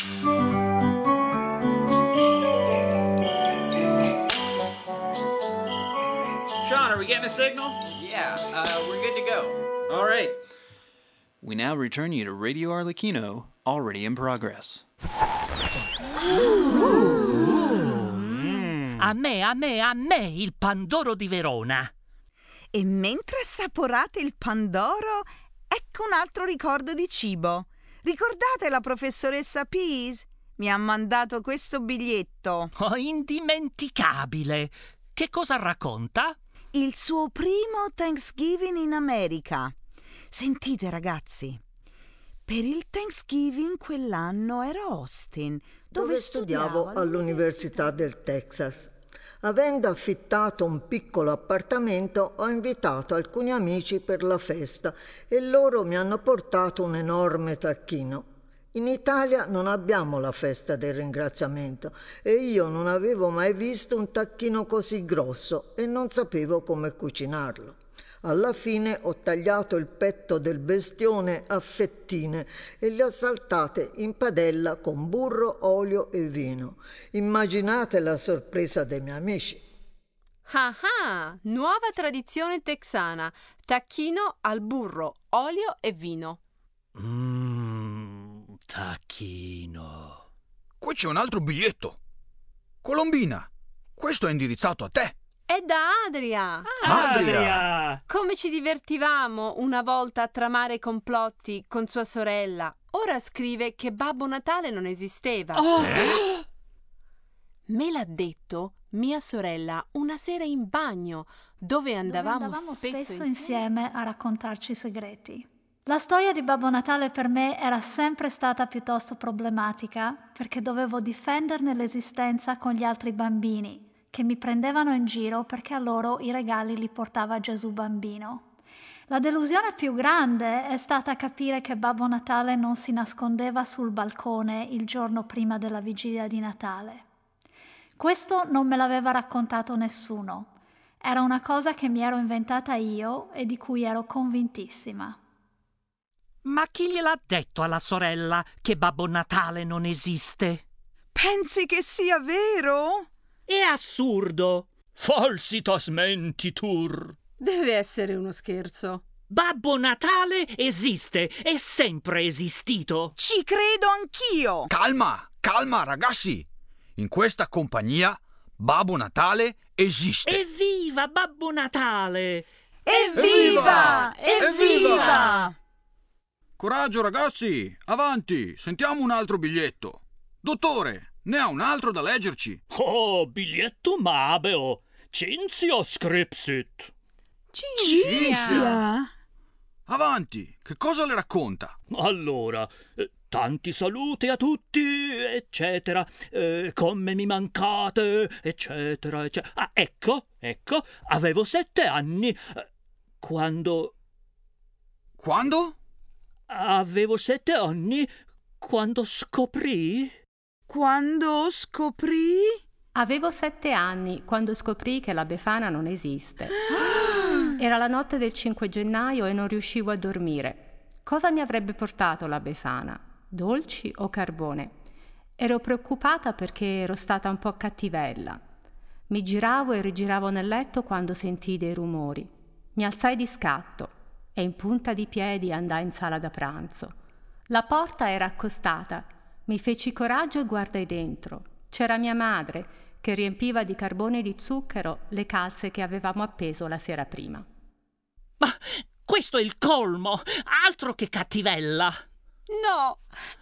Sean, are we getting a signal? Yeah, uh, we're good to go. All right. We now return you to Radio Arlecchino, already in progress. A me, a me, a me il Pandoro di Verona. E mentre assaporate il Pandoro, ecco un altro ricordo di cibo. Ricordate la professoressa Pease? Mi ha mandato questo biglietto. Oh, indimenticabile. Che cosa racconta? Il suo primo Thanksgiving in America. Sentite ragazzi, per il Thanksgiving quell'anno ero a Austin, dove, dove studiavo all'Università del Texas. Avendo affittato un piccolo appartamento, ho invitato alcuni amici per la festa e loro mi hanno portato un enorme tacchino. In Italia non abbiamo la festa del ringraziamento e io non avevo mai visto un tacchino così grosso e non sapevo come cucinarlo. Alla fine ho tagliato il petto del bestione a fettine e le ho saltate in padella con burro, olio e vino. Immaginate la sorpresa dei miei amici. Ah ah, nuova tradizione texana. Tacchino al burro, olio e vino. Mmm, tacchino. Qui c'è un altro biglietto. Colombina, questo è indirizzato a te. È da Adria. Adria! Come ci divertivamo una volta a tramare complotti con sua sorella. Ora scrive che Babbo Natale non esisteva. Oh. Eh? Me l'ha detto mia sorella una sera in bagno, dove andavamo, dove andavamo spesso, spesso insieme a raccontarci i segreti. La storia di Babbo Natale per me era sempre stata piuttosto problematica perché dovevo difenderne l'esistenza con gli altri bambini che mi prendevano in giro perché a loro i regali li portava Gesù bambino. La delusione più grande è stata capire che Babbo Natale non si nascondeva sul balcone il giorno prima della vigilia di Natale. Questo non me l'aveva raccontato nessuno. Era una cosa che mi ero inventata io e di cui ero convintissima. Ma chi gliel'ha detto alla sorella che Babbo Natale non esiste? Pensi che sia vero? È assurdo. Falsitas mentitur. Deve essere uno scherzo. Babbo Natale esiste, è sempre esistito. Ci credo anch'io. Calma, calma ragazzi. In questa compagnia Babbo Natale esiste. Evviva Babbo Natale! Evviva! Evviva! Coraggio ragazzi, avanti, sentiamo un altro biglietto. Dottore, ne ha un altro da leggerci. Oh, biglietto mabeo. Cinzio scripsit. Cinzia! Avanti, che cosa le racconta? Allora, eh, tanti saluti a tutti, eccetera. Eh, come mi mancate, eccetera, eccetera. Ah, ecco, ecco, avevo sette anni eh, quando. Quando? Avevo sette anni quando scoprì. Quando scoprì? Avevo sette anni quando scoprì che la Befana non esiste. Era la notte del 5 gennaio e non riuscivo a dormire. Cosa mi avrebbe portato la Befana? Dolci o carbone? Ero preoccupata perché ero stata un po' cattivella. Mi giravo e rigiravo nel letto quando sentii dei rumori. Mi alzai di scatto e in punta di piedi andai in sala da pranzo. La porta era accostata. Mi feci coraggio e guardai dentro. C'era mia madre che riempiva di carbone e di zucchero le calze che avevamo appeso la sera prima. Ma questo è il colmo! Altro che cattivella! No,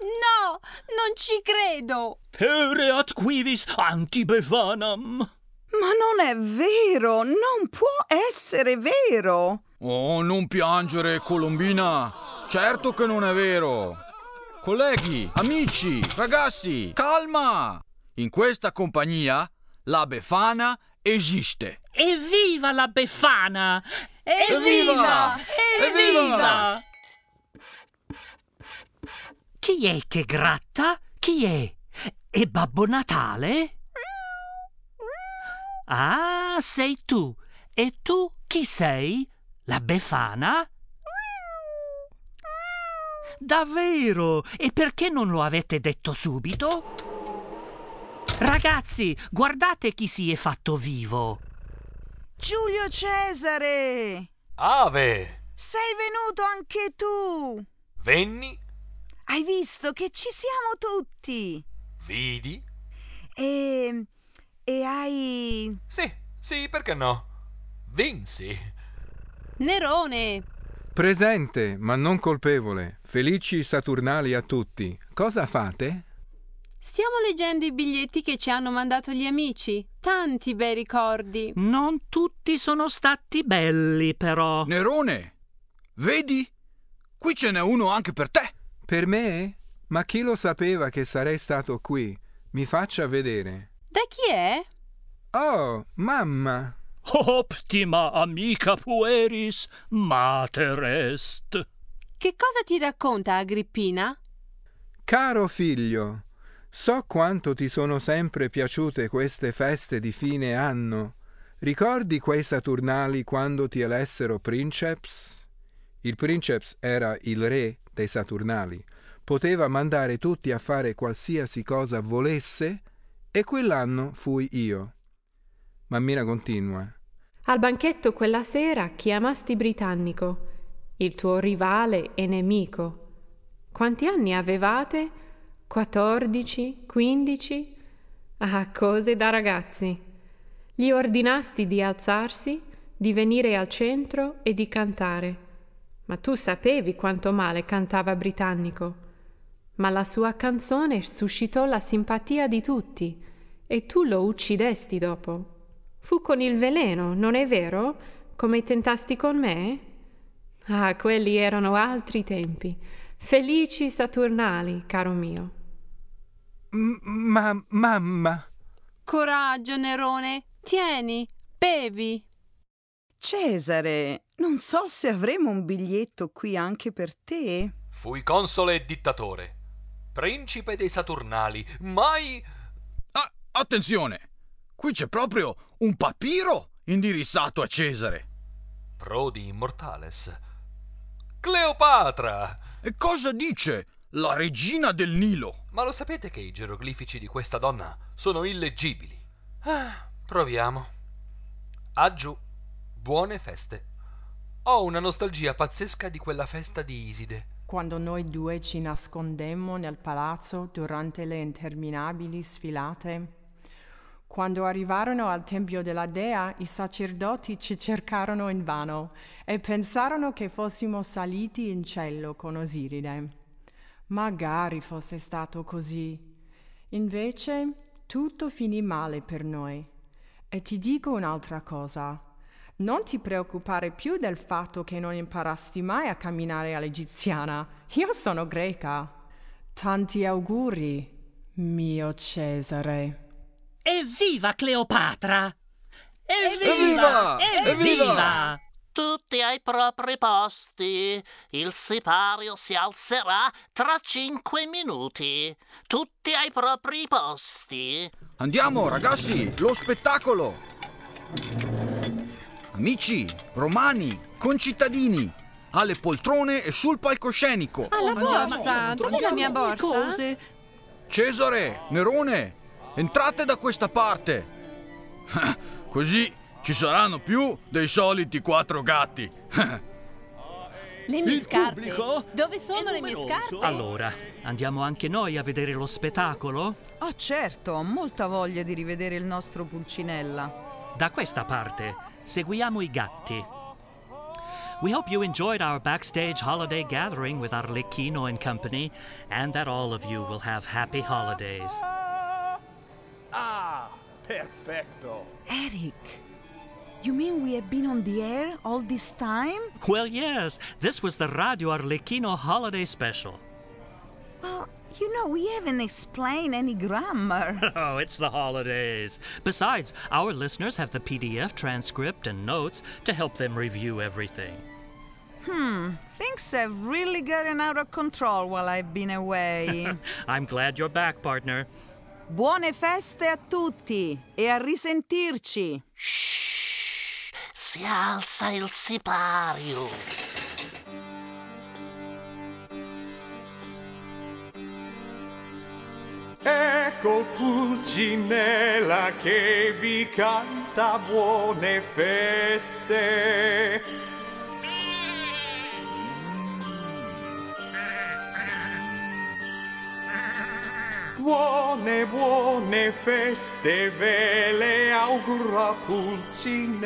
no, non ci credo! Pereat quivis antibefanam! Ma non è vero, non può essere vero! Oh, non piangere, Colombina! Certo che non è vero! Colleghi, amici, ragazzi, calma! In questa compagnia la Befana esiste. Evviva la Befana! Evviva! Evviva! Chi è che gratta? Chi è? È Babbo Natale? Ah, sei tu. E tu chi sei? La Befana? Davvero? E perché non lo avete detto subito? Ragazzi, guardate chi si è fatto vivo. Giulio Cesare! Ave! Sei venuto anche tu! Venni, Hai visto che ci siamo tutti! vidi. E. e hai. Sì, sì, perché no? Vinsi. Nerone! Presente, ma non colpevole. Felici Saturnali a tutti. Cosa fate? Stiamo leggendo i biglietti che ci hanno mandato gli amici. Tanti bei ricordi. Non tutti sono stati belli, però. Nerone, vedi? Qui ce n'è uno anche per te. Per me? Ma chi lo sapeva che sarei stato qui? Mi faccia vedere. Da chi è? Oh, mamma! Optima amica pueris mater est. Che cosa ti racconta Agrippina? Caro figlio, so quanto ti sono sempre piaciute queste feste di fine anno. Ricordi quei Saturnali quando ti elessero princeps? Il princeps era il re dei Saturnali. Poteva mandare tutti a fare qualsiasi cosa volesse e quell'anno fui io. Mammina continua. Al banchetto quella sera chiamasti Britannico, il tuo rivale e nemico. Quanti anni avevate? Quattordici? Quindici? Ah, cose da ragazzi. Gli ordinasti di alzarsi, di venire al centro e di cantare. Ma tu sapevi quanto male cantava Britannico. Ma la sua canzone suscitò la simpatia di tutti e tu lo uccidesti dopo. Fu con il veleno, non è vero? Come tentasti con me? Ah, quelli erano altri tempi. Felici Saturnali, caro mio. Ma mamma. Coraggio, Nerone. Tieni, bevi. Cesare, non so se avremo un biglietto qui anche per te. Fui console e dittatore. Principe dei Saturnali. Mai... Ah, attenzione! Qui c'è proprio un papiro indirizzato a Cesare. Prodi immortales. Cleopatra! E cosa dice la regina del Nilo? Ma lo sapete che i geroglifici di questa donna sono illeggibili? Ah, proviamo. Aggiù, buone feste. Ho una nostalgia pazzesca di quella festa di Iside. Quando noi due ci nascondemmo nel palazzo durante le interminabili sfilate. Quando arrivarono al tempio della dea, i sacerdoti ci cercarono invano e pensarono che fossimo saliti in cielo con Osiride. Magari fosse stato così. Invece tutto finì male per noi. E ti dico un'altra cosa. Non ti preoccupare più del fatto che non imparasti mai a camminare all'egiziana. Io sono greca. Tanti auguri, mio Cesare. Evviva Cleopatra! Evviva! Evviva! Tutti ai propri posti. Il sipario si alzerà tra cinque minuti. Tutti ai propri posti. Andiamo, ragazzi, lo spettacolo! Amici, romani, concittadini, alle poltrone e sul palcoscenico. Ah, la borsa! Dov'è la mia borsa? Cose? Cesare, Nerone, entrate da questa parte. Così ci saranno più dei soliti quattro gatti. Le mie Il scarpe. pubblico Dove sono le mie scarpe? Allora, andiamo anche noi a vedere lo spettacolo? Oh, certo, ho molta voglia di rivedere il nostro Pulcinella. Da questa parte, seguiamo i gatti. We hope you enjoyed our backstage holiday gathering with Arlecchino and company, and that all of you will have happy holidays. Ah, perfecto. Eric, you mean we have been on the air all this time? Well, yes, this was the Radio Arlecchino holiday special. Well, you know, we haven't explained any grammar. Oh, it's the holidays. Besides, our listeners have the PDF transcript and notes to help them review everything. Hmm, things have really gotten out of control while I've been away. I'm glad you're back, partner. Buone feste a tutti e a risentirci! Shh, si alza il sipario! Ecco Pulcinella che vi canta buone feste! Buone, buone feste ve le augura Pulcinella.